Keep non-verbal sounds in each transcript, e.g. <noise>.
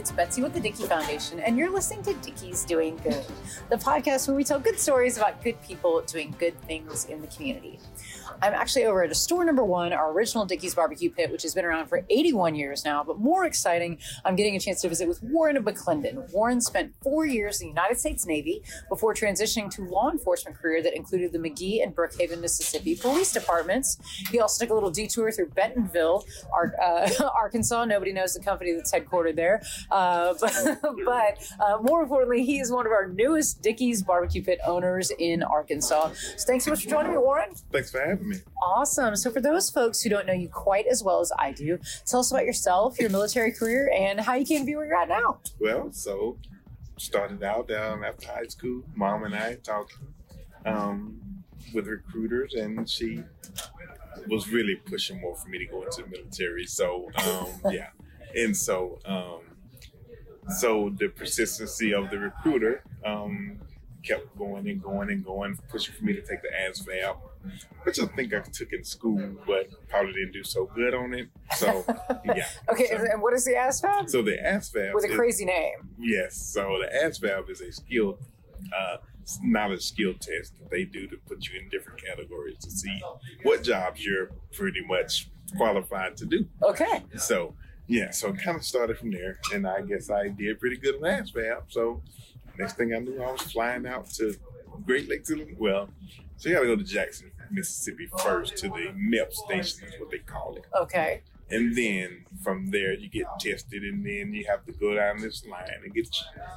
It's Betsy with the Dickey Foundation, and you're listening to Dickey's Doing Good, the podcast where we tell good stories about good people doing good things in the community. I'm actually over at a store number one, our original Dickey's Barbecue Pit, which has been around for 81 years now. But more exciting, I'm getting a chance to visit with Warren McClendon. Warren spent four years in the United States Navy before transitioning to law enforcement career that included the McGehee and Brookhaven, Mississippi police departments. He also took a little detour through Bentonville, uh, <laughs> Arkansas. Nobody knows the company that's headquartered there. Uh, but, <laughs> but uh, more importantly, he is one of our newest Dickey's Barbecue Pit owners in Arkansas. So thanks so much for joining me, Warren. Thanks for having me. Awesome. So, for those folks who don't know you quite as well as I do, tell us about yourself, your military career, and how you came to be where you're at now. Well, so started out um, after high school. Mom and I talked um, with recruiters, and she was really pushing more for me to go into the military. So, um, <laughs> yeah, and so um, so the persistency of the recruiter um, kept going and going and going, pushing for me to take the ASVAB, which I think I took in school, but probably didn't do so good on it. So, <laughs> yeah. okay, so, and what is the ASVAB? So the ASVAB with a crazy name. Yes. So the ASVAB is a skill, uh, knowledge skill test that they do to put you in different categories to see what jobs you're pretty much qualified to do. Okay. So yeah, so it kind of started from there, and I guess I did pretty good in ASVAB. So next thing I knew, I was flying out to Great Lakes. Well, so you got to go to Jackson, Mississippi first to the MEP station, is what they call it. Okay. And then from there, you get tested, and then you have to go down this line and get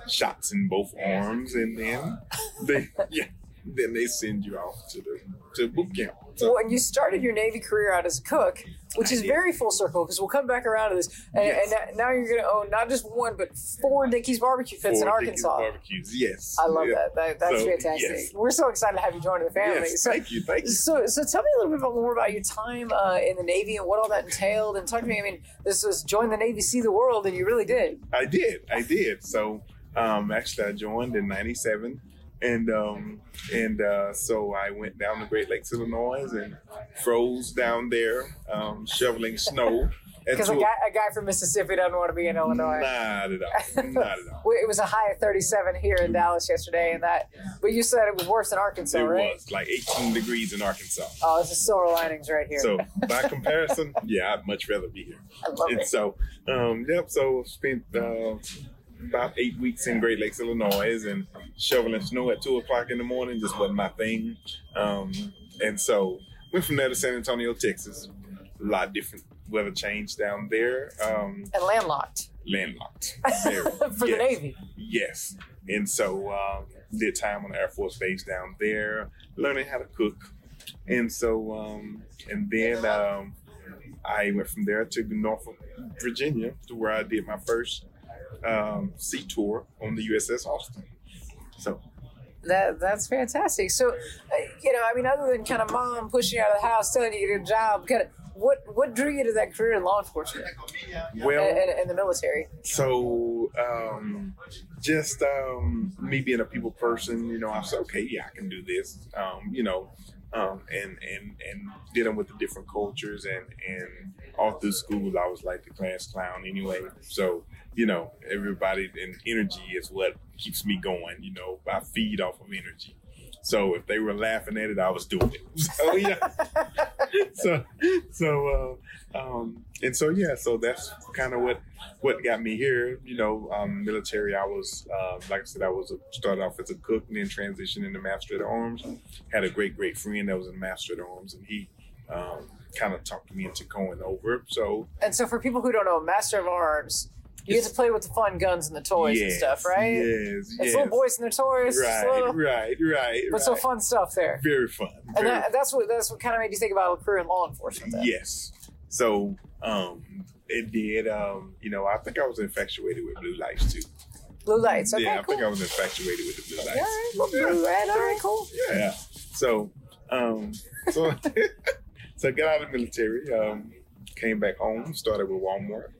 shots in both arms, and then they, <laughs> yeah, then they send you off to the to boot camp. So, well, and you started your Navy career out as a cook, which is very full circle because we'll come back around to this. And, yes. and now you're going to own not just one, but four Dickey's barbecue pits four in Arkansas. barbecues, yes. I love yeah. that. that. That's so, fantastic. Yes. We're so excited to have you join the family. Yes, so, thank you. Thank you. So, so tell me a little bit more about your time uh, in the Navy and what all that entailed. And talk to me. I mean, this was join the Navy, see the world, and you really did. I did. I did. So, um, actually, I joined in '97 and um, and uh, so I went down to Great Lakes, Illinois, and froze down there um, shoveling snow. Because a guy, a guy from Mississippi doesn't want to be in Illinois. Not at all. <laughs> Not at all. it was a high of 37 here in Dallas yesterday, and that. But you said it was worse in Arkansas, it right? It was like 18 degrees in Arkansas. Oh, it's a silver linings right here. So <laughs> by comparison, yeah, I'd much rather be here. I love and it. So, um, yep. So spent. Uh, about eight weeks in Great Lakes, Illinois, and shoveling snow at two o'clock in the morning just wasn't my thing. Um, and so went from there to San Antonio, Texas. A lot different weather change down there. Um, and landlocked. Landlocked. <laughs> For yes. the Navy. Yes. And so um, did time on the Air Force Base down there, learning how to cook. And so, um, and then um, I went from there to Norfolk, Virginia, to where I did my first um, sea tour on the USS Austin. So that that's fantastic. So, uh, you know, I mean, other than kind of mom pushing you out of the house, telling you to get a job, kind of what what drew you to that career in law enforcement? Well, and, and, the military. So, um, just um, me being a people person, you know, I said, okay, yeah, I can do this. Um, you know, um, and and and dealing with the different cultures and and all through school, I was like the class clown anyway. So you know, everybody and energy is what keeps me going. You know, I feed off of energy. So if they were laughing at it, I was doing it. <laughs> So yeah. <laughs> so so uh, um, and so yeah. So that's kind of what what got me here. You know, um, military. I was uh, like I said, I was a, started off as a cook and then transitioned into master of the arms. Had a great great friend that was in master of the arms, and he. Um, kind of talked me into going over. So and so for people who don't know, Master of Arms you get to play with the fun guns and the toys yes, and stuff, right? Yes, it's yes. little boys and their toys. Right, little, right, right. But right. some fun stuff there. Very fun. And very that, that's what that's what kind of made you think about a career in law enforcement. Then. Yes. So um, it did. Um, you know, I think I was infatuated with blue lights too. Blue lights. Okay, yeah, I cool. think I was infatuated with the blue lights. All right, well, blue, red. All right, cool. Yeah. So, um, so, <laughs> so I got out of the military. Um, came back home. Started with Walmart.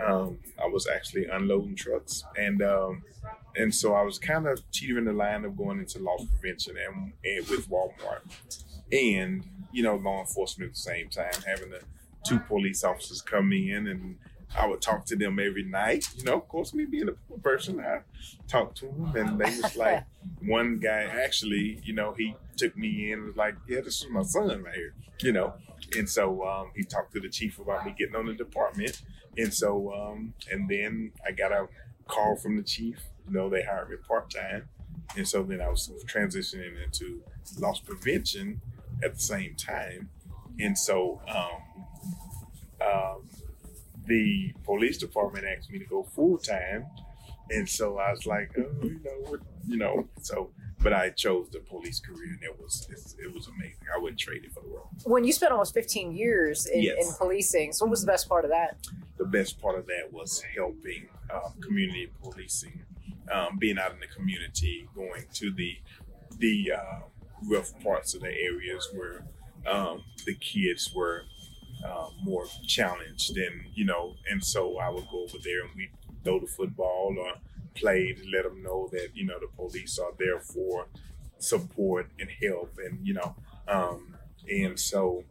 Um, I was actually unloading trucks, and um, and so I was kind of teetering the line of going into loss prevention and, and with Walmart, and you know law enforcement at the same time, having the two police officers come in and I would talk to them every night. You know, of course, me being a person, I talked to them, and they was like, <laughs> one guy actually, you know, he took me in and was like, "Yeah, this is my son right here," you know, and so um, he talked to the chief about me getting on the department, and so um, and then I got a call from the chief. You know, they hired me part time, and so then I was transitioning into loss prevention at the same time, and so um, um, the police department asked me to go full time, and so I was like, oh, you know, you know, so. But I chose the police career, and it was it was amazing. I wouldn't trade it for the world. When you spent almost 15 years in, Yes. in policing, so what was the best part of that? the best part of that was helping um, community policing, um, being out in the community, going to the the uh, rough parts of the areas where um, the kids were uh, more challenged, and you know, and so I would go over there and we would throw the football or play to let them know that you know the police are there for support and help, and you know, um, and so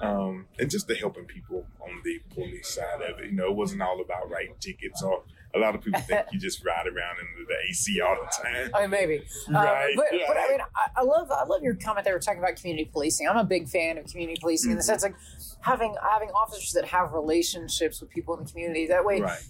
um, and just the helping people on the police side of it. You know, it wasn't all about writing tickets or a lot of people think you <laughs> just ride around in the AC all the time. I mean, maybe. Uh, Right, but, but I mean, I, I love I love your comment there talking about community policing. I'm a big fan of community policing in the Mhm. sense like having having officers that have relationships with people in the community. That way, Right.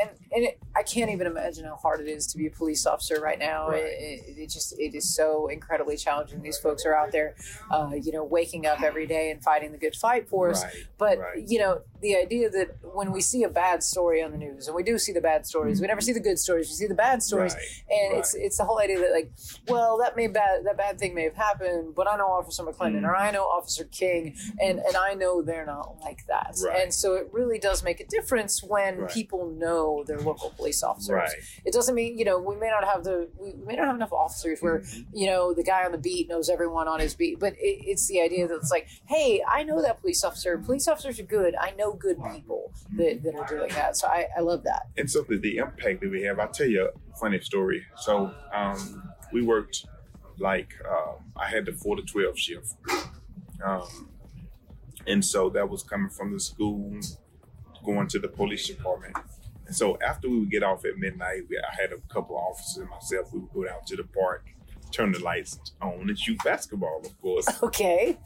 And and it, I can't even imagine how hard it is to be a police officer right now. Right. It, it, it just it is so incredibly challenging. These folks are out there, uh, you know, waking up every day and fighting the good fight for us. Right. But right. you know, the idea that when we see a bad story on the news, and we do see the bad stories, we never see the good stories. We see the bad stories, and it's it's the whole idea that like, well, that may bad that bad thing may have happened, but I know Officer McClendon Mm. or I know Officer King, and and I know they're not like that. And so it really does make a difference when people know their local police officers. Right. It doesn't mean you know we may not have the we may not have enough officers where Mhm. you know the guy on the beat knows everyone on his beat, but it, it's the idea that it's like, hey, I know that police officer. Police officers are good. I know good people that, that are doing that. So I, I love that. and so the, the impact that we have, I'll tell you a funny story. So um, we worked like um, I had the four to twelve shift, um, and so that was coming from the school, going to the police department. And so after we would get off at midnight, we, I had a couple officers and myself. We would go down to the park, turn the lights on, and shoot basketball, of course. <laughs> Okay.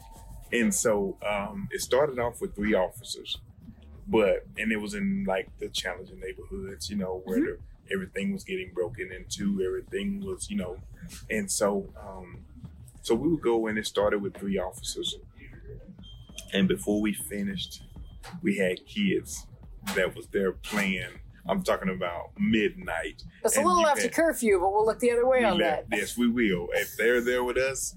And so um, it started off with three officers, but and it was in like the challenging neighborhoods, you know, where the, everything was getting broken into, everything was, you know, and so um, so we would go and it started with three officers, and before we finished, we had kids that was there playing. I'm talking about midnight. It's a little after had- curfew, but we'll look the other way on let- that. Yes, we will. If they're there with us,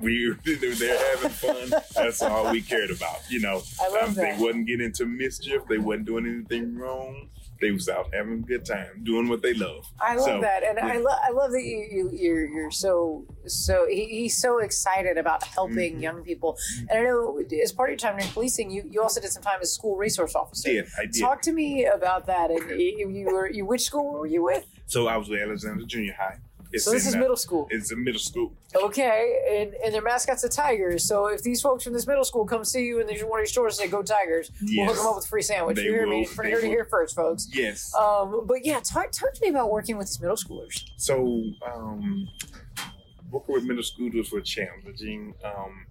we <laughs> they're having fun. That's all we cared about. You know, I love Um, that. they wasn't getting into mischief. They wasn't doing anything wrong. They was out having a good time, doing what they love. I love So, that, and I love I love that you, you you're you're so so he, he's so excited about helping Mhm. young people. And I know as part of your time in policing, you you also did some time as school resource officer. Did I did? Talk to me about that. And you, you were you which school were you with? So I was with Alexander Junior High. It's so this is uh, middle school. It's a middle school. Okay, and, and their mascot's the Tigers. So if these folks from this middle school come see you in one of your stores and say "Go Tigers," we'll hook them up with a free sandwich. They you hear me? will. For They here to hear first, folks. Yes. Um, but yeah, talk, talk to me about working with these middle schoolers. So, um, working with middle schoolers were challenging. Um,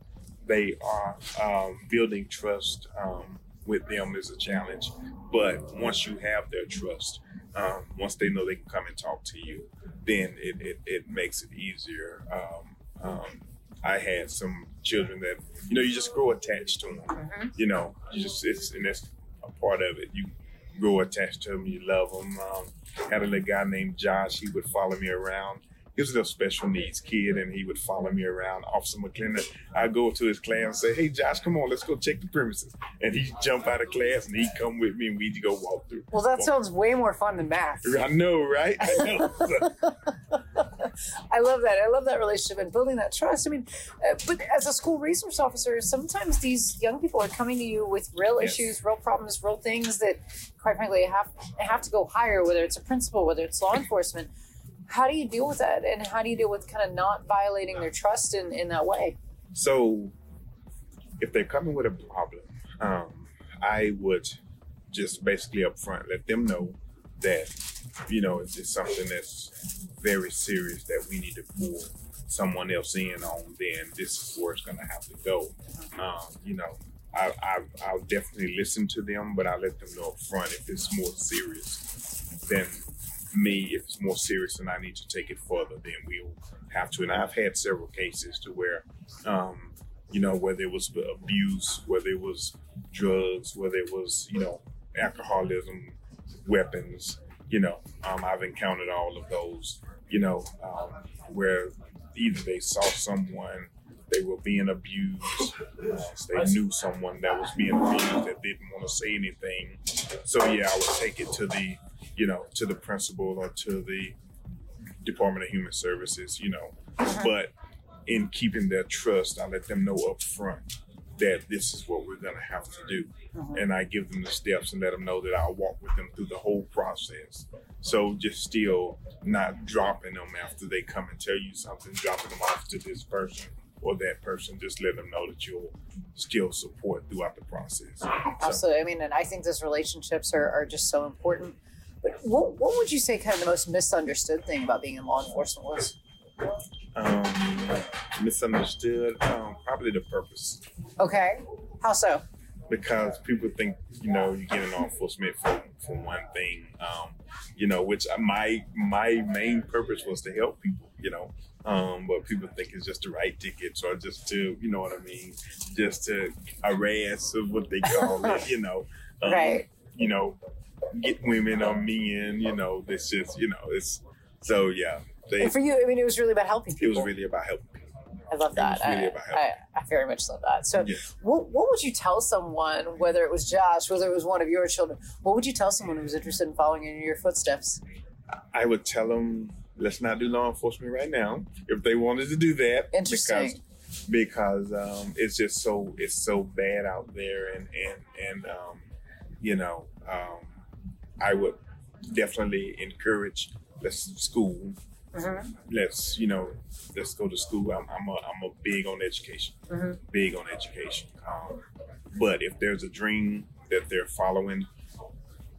they are um, building trust um, with them is a challenge. But once you have their trust, um, once they know they can come and talk to you, then it, it, it makes it easier. Um, um, I had some children that you know you just grow attached to them. You know, you just it's and that's a part of it. You grow attached to them, you love them. Um, had a little guy named Josh. He would follow me around. He was a little special needs kid, and he would follow me around. Officer McClendon, I'd go to his class and say, "Hey, Josh, come on, let's go check the premises." And he'd jump out of class and he'd come with me, and we'd go walk through. Well, that sounds way more fun than math. I know, right? I know. <laughs> I love that. I love that relationship and building that trust. I mean, uh, but as a school resource officer, sometimes these young people are coming to you with real Yes. issues, real problems, real things that, quite frankly, have have to go higher. Whether it's a principal, whether it's law enforcement. How do you deal with that, and how do you deal with kind of not violating their trust in, in that way? So, if they're coming with a problem, um, I would just basically up front, let them know that you know it's, something that's very serious that we need to pull someone else in on. Then this is where it's going to have to go. Um, you know, I, I I'll definitely listen to them, but I let them know up front if it's more serious than me. If it's more serious and I need to take it further, then we'll have to. And I've had several cases to where, um, you know, whether it was abuse, whether it was drugs, whether it was you know alcoholism, weapons. You know, um, I've encountered all of those. You know, um, where either they saw someone they were being abused, uh, they knew someone that was being abused that didn't want to say anything. So yeah, I would take it to the, you know, to the principal or to the Department of Human Services. You know, but in keeping their trust, I let them know up front that this is what we're going to have to do. Mhm. And I give them the steps and let them know that I'll walk with them through the whole process. So just still not dropping them after they come and tell you something, dropping them off to this person or that person. Just let them know that you'll still support throughout the process. So, Absolutely. I mean, and I think those relationships are, are just so important. But what, what would you say kind of the most misunderstood thing about being in law enforcement was? um, misunderstood, um, probably the purpose. Okay. How so? because people think you know you get in law enforcement for, for one thing um, you know which my my main purpose was to help people you know um, but people think it's just to write tickets or just to you know what i mean just to harass of what they call it <laughs> you know um, Right. you know get <laughs> women or men you know it's just you know it's so yeah they And for you, I mean, it was really about helping people. it was really about helping people I love it that. was really I, about I, I very much love that. So, Yes. what, what would you tell someone, whether it was Josh, whether it was one of your children, what would you tell someone who was interested in following in your footsteps? I would tell them, let's not do law enforcement right now. If they wanted to do that, Interesting. because because um, it's just so it's so bad out there, and and and um, you know, um, I would definitely encourage let's school. Mm-hmm. Let's you know, let's go to school. I'm I'm a, I'm a big on education, Mhm. big on education. Um, but if there's a dream that they're following,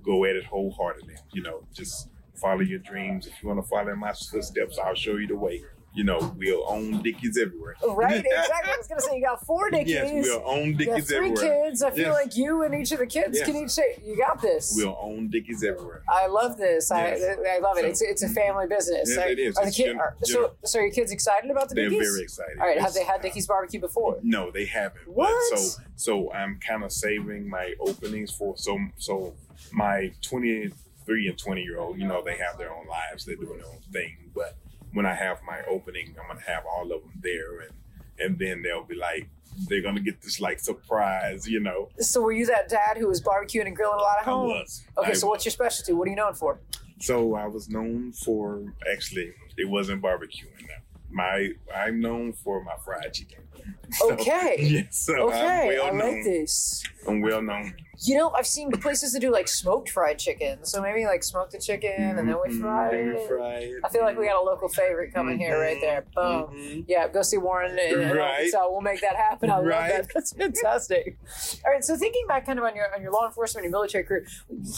go at it wholeheartedly. You know, just follow your dreams. If you want to follow in my footsteps, I'll show you the way. You know, we'll own Dickey's everywhere. Oh, right, <laughs> exactly. I was going to say you got four Dickey's. Yes, we'll own Dickey's three everywhere. kids. I feel Yes. like you and each of the kids Yes. can each say, you got this. We'll own Dickey's everywhere. I love this. Yes. I, I love it. So- it's it's a family business. Yes, it is. Are the kid, gen- are, so, so are your kids excited about the They're Dickey's? very excited. All right. Have they had Dickey's barbecue before? No, they haven't. What? So so I'm kind of saving my openings for so so my 23 and 20 year old. You know, they have their own lives. They're doing their own thing. But when I have my opening, I'm gonna have all of them there, and and then they'll be like, they're gonna get this like surprise. You know, So were you that dad who was barbecuing and grilling a lot at home? I was. Okay, I so what's your specialty? What are you known for? So I was known for actually it wasn't barbecuing. Now. My I'm known for my fried chicken. <laughs> So, Okay. <laughs> yes, so Okay, well I known. like this. I'm well known. You know, I've seen places that do like smoked fried chicken. So maybe like smoke the chicken and then we Mhm, fry it. fry it. I feel like we got a local favorite coming here right there. Boom. Mhm. Yeah, go see Warren and, and Right. so we'll make that happen. I love Right. that. That's fantastic. All right, so thinking back kind of on your on your law enforcement and military career,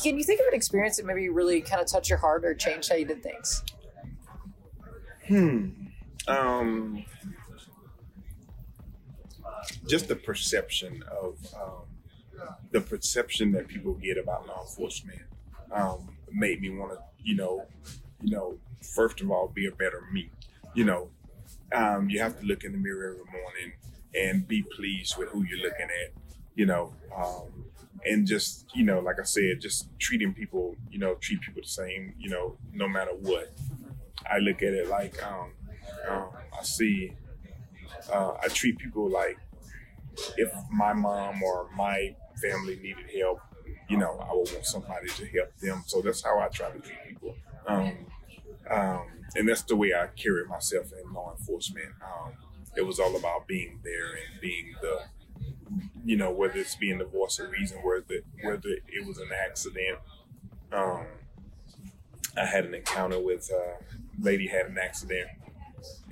can you think of an experience that maybe really kind of touched your heart or changed how you did things? Hmm. Um. Just the perception of um, the perception that people get about law enforcement um, made me want to, you know, you know, first of all, be a better me. You know, um, you have to look in the mirror every morning and be pleased with who you're looking at. You know, um, and just you know, like I said, just treating people, you know, treat people the same. You know, no matter what. I look at it like um, um, I see. Uh, I treat people like if my mom or my family needed help, you know, I would want somebody to help them. So that's how I try to treat people. Um, um, and that's the way I carry myself in law enforcement. Um, it was all about being there and being the, you know, whether it's being the voice of reason, whether whether it was an accident. Um, I had an encounter with a lady had an accident,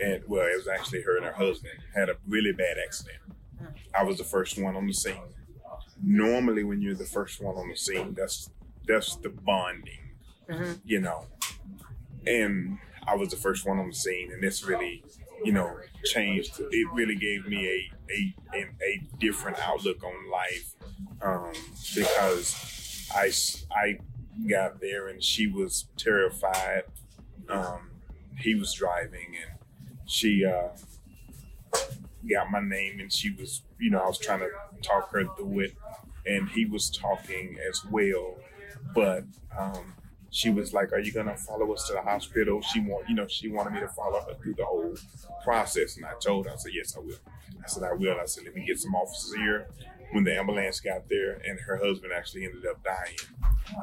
and well, it was actually her and her husband had a really bad accident. I was the first one on the scene. normally when you're the first one on the scene, that's that's the bonding, Mhm. you know. And I was the first one on the scene, and this really, you know, changed. It really gave me a a a, different outlook on life um, because I got there and she was terrified. Um, he was driving and she uh, got my name and she was, you know, I was trying to talk her through it, and he was talking as well, but um, she was like, "Are you gonna follow us to the hospital?" She want, you know, she wanted me to follow her through the whole process, and I told her, I said, "Yes, I will." I said, "I will." I said, "Let me get some officers here." When the ambulance got there, and her husband actually ended up dying,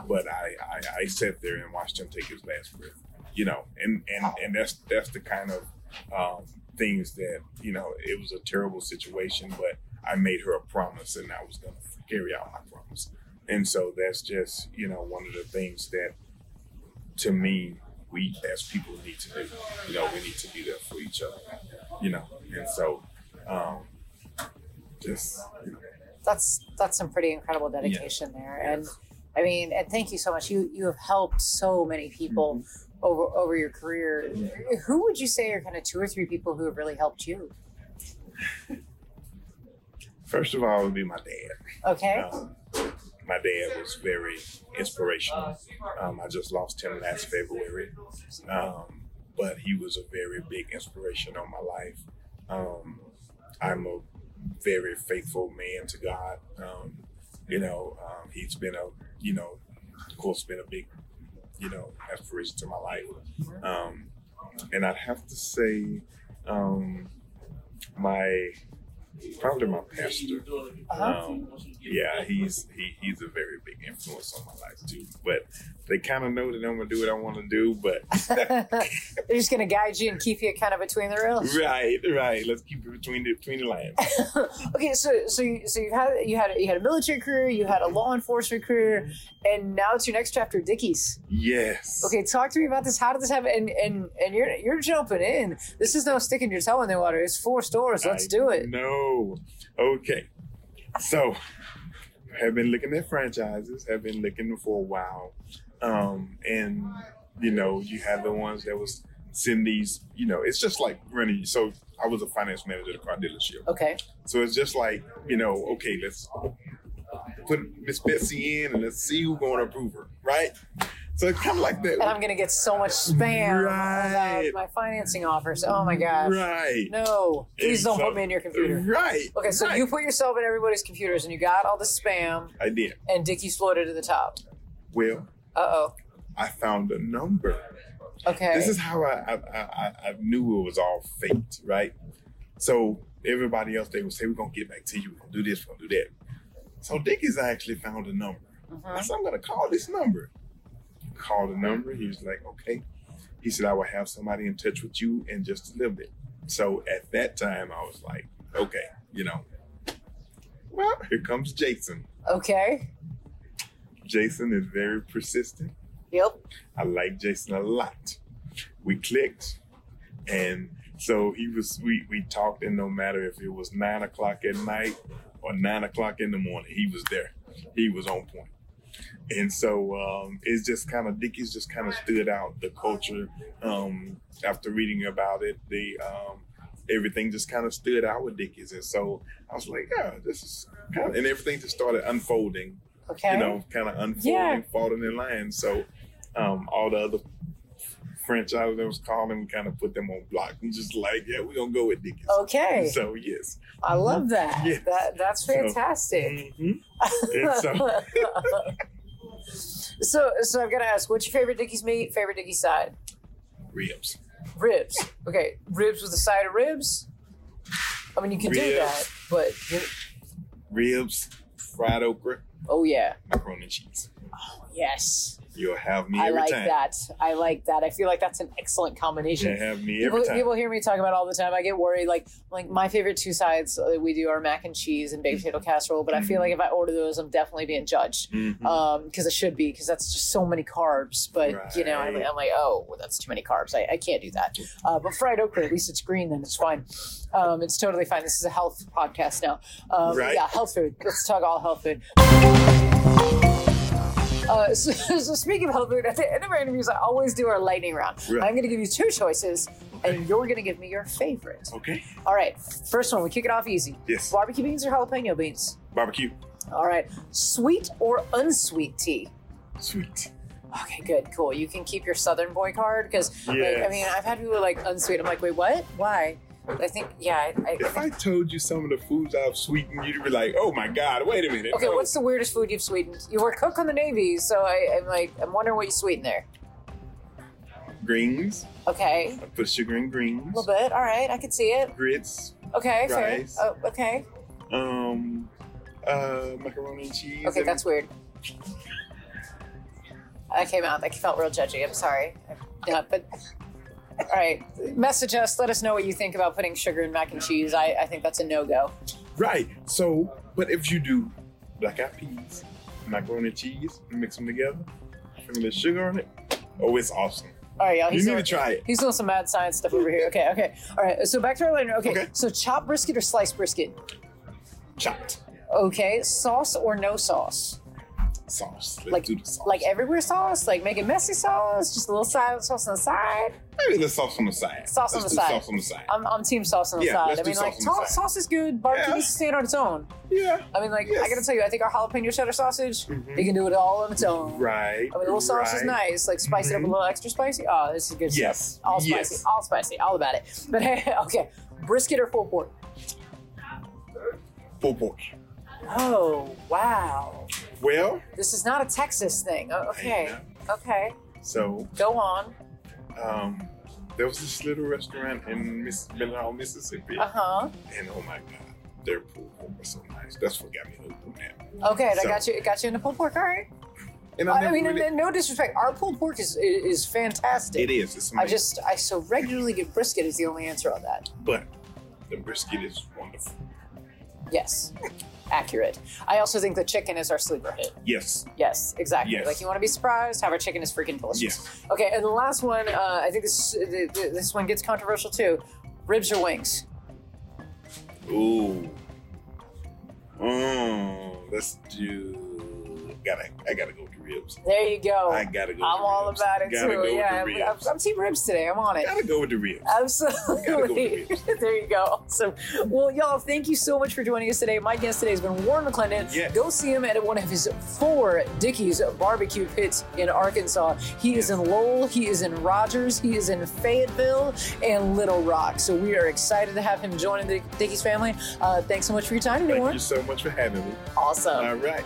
but I, I, I sat there and watched him take his last breath, you know, and and and that's that's the kind of um, things that you know it was a terrible situation, but I made her a promise, and I was going to carry out my promise, and so that's just you know one of the things that to me we as people need to do. You know, we need to be there for each other, you know, and so um, just you know, That's that's some pretty incredible dedication there, and I mean, and thank you so much. You you have helped so many people Mm-hmm. Over over your career. Who would you say are kind of two or three people who have really helped you? first of all, would be my dad. Okay, Um, my dad was very inspirational. Um, I just lost him last February, um, but he was a very big inspiration on my life. Um, I'm a very faithful man to God. Um, you know, um, he's been a, you know, of course, been a big, you know, inspiration to my life. Um, and I'd have to say, um, my probably my pastor. Uh-huh. Um, yeah, he's he, he's a very big influence on my life too. But they kind of know that I'm gonna do what I want to do. But <laughs> <laughs> they're just gonna guide you and keep you kind of between the rails. right, right. Let's keep it between the between the lines. <laughs> okay, so so you, so you had you had you had a military career, you had a law enforcement career, and now it's your next chapter, Dickey's. Yes. Okay, talk to me about this. How did this happen? And and and you're you're jumping in. This is no sticking your toe in the water. It's four stores. Let's I do it. No. Okay. So, have been looking at franchises. Have been looking for a while, um, and you know, you have the ones that was send these. You know, it's just like running. So, I was a finance manager at a car dealership. Okay. So it's just like you know, okay, let's put Miss Betsy in and let's see who's going to approve her, right? So it's kind of like that. And I'm gonna get so much spam Right. about my financing offers. Oh my gosh. Right. No, please don't So- put me in your computer. Right. Okay, so right. you put yourself in everybody's computers and you got all the spam, I did. and Dickey's floated to the top. Well, Uh oh. I found a number. Okay. This is how I I, I I knew it was all faked, right? So everybody else they would say we're gonna get back to you, we're gonna do this, we're gonna do that. So Dickey's actually found a number. I Mhm. said I'm gonna call this number. Called the number. He was like, okay. He said I will have somebody in touch with you in just a little bit. So at that time I was like, okay, you know. Well, here comes Jason. Okay. Jason is very persistent. Yep. I like Jason a lot. We clicked, and so he was. We we talked, and no matter if it was nine o'clock at night or nine o'clock in the morning, he was there. He was on point. And so um, it's just kind of Dickey's just kind of stood out. The culture, um, after reading about it, the um, everything just kind of stood out with Dickey's, and so I was like, yeah, this is kind of, and everything just started unfolding Okay. you know, kind of unfolding, Yeah. falling in line. So um, all the other franchises that was calling, we kind of put them on block. And just like, yeah, we're gonna go with Dickey's. Okay. <laughs> So yes. I love that. Yes. That that's So- fantastic. Mhm. So <laughs> so so I've got to ask, what's your favorite Dickey's meat? Favorite Dickey's side? ribs. Ribs. Okay, ribs with a side of ribs. I mean, you can do that, but Ribs, fried okra, oh yeah, macaroni and cheese. Yes, You'll have me I like time. that. I like that. I feel like that's an excellent combination. You have me People, every time. people hear me talk about it all the time. I get worried. Like, like my favorite two sides uh, we do are mac and cheese and baked potato casserole. But I feel like if I order those, I'm definitely being judged Mhm. um because I should be because that's just so many carbs. But you know, I'm, I'm like, oh, well, that's too many carbs. I, I can't do that. Uh, but fried okra, at least it's green. Then it's fine. Um, it's totally fine. This is a health podcast now. Um, Right. Yeah, health food. Let's talk all health food. Uh, <laughs> so, so speaking of health food, at the end of our interviews, I always do our lightning round. Right. I'm going to give you two choices, and you're going to give me your favorite. okay. All right, first one, we kick it off easy. Yes. Barbecue beans or jalapeno beans? Barbecue. All right, sweet or unsweet tea? Sweet. Okay, good, cool. You can keep your Southern boy card because, like, I mean, I've had people like unsweet. I'm like, wait, what? Why? I think, yeah. I, I, If I told you some of the foods I've sweetened, you'd be like, "Oh my God, wait a minute." okay, Oh. what's the weirdest food you've sweetened? You were cook on the Navy, so I, I'm like, I'm wondering what you sweeten there. greens? Okay, I put sugar in greens. a little bit. All right, I can see it. Grits. Okay, fair. Rice. Oh, okay. Um. Uh, macaroni and cheese. Okay, and- that's weird. I came out. That felt real judgy. I'm sorry. Yeah, but all right. Message us. Let us know what you think about putting sugar in mac and cheese. I, I think that's a no go. right. So, but if you do black eyed peas, macaroni and cheese, mix them together, put a little sugar on it. Oh, it's awesome. All right, y'all. You need to try it. he's doing some mad science stuff over here. Okay, okay. All right. So back to our line. Okay. Okay. So chopped brisket or sliced brisket? Chopped Okay. Sauce or no sauce? Sauce. Let's Like- do the sauce. Like everywhere sauce? Like make making messy sauce? Just a little side sauce on the side? maybe the sauce on the side. Sauce on Let's the do side. Sauce on the side. I'm, I'm team sauce on the Yeah, side. I mean, like sauce on sauce, is good. Barbecue Yeah. needs to stand on its own. yeah. I mean, like I gotta tell you, I think our jalapeno cheddar sausage, Mhm. it can do it all on its own. Right. I mean, a little sauce is nice. Like spice it up a Mhm. little extra spicy. Oh, this is good Yes. stuff. All spicy, Yes. all spicy, all about it. But hey, <laughs> okay, brisket or pulled pork? Pulled pork. Oh wow, Well, this is not a Texas thing. Oh, okay, okay, so go on. um, there was this little restaurant in Miss Mendenhall, Mississippi, Uh huh. and oh my God, their pulled pork was so nice. That's what got me hooked on that. Okay, that So- got you. It got you into pulled pork. All right. And I, never mean, really- and no disrespect, our pulled pork is is fantastic. it is. It's I just I so regularly get brisket is the only answer on that. but the brisket is wonderful. Yes, accurate. I also think the chicken is our sleeper hit. Yes. Yes, exactly. Yes. Like you want to be surprised, have our chicken is freaking delicious. Yes. Okay, and the last one, uh, I think this th- th- this one gets controversial too. Ribs or wings? Ooh. Mm, let's do. Gotta. I gotta go ribs. There you go. I gotta go. I'm with all ribs. about it gotta too. Yeah, the I'm, ribs. I'm team ribs today. I'm on it. gotta go with the ribs. Absolutely. Go <laughs> there you go. So, well, y'all, thank you so much for joining us today. My guest today has been Warren McClendon. Yes. Go see him at one of his four Dickey's barbecue pits in Arkansas. He is in Lowell, he is in Rogers, he is in Fayetteville, and Little Rock. So we are excited to have him join the Dickey's family. Uh, thanks so much for your time today, Thank Warren. you so much for having me. Awesome. All right.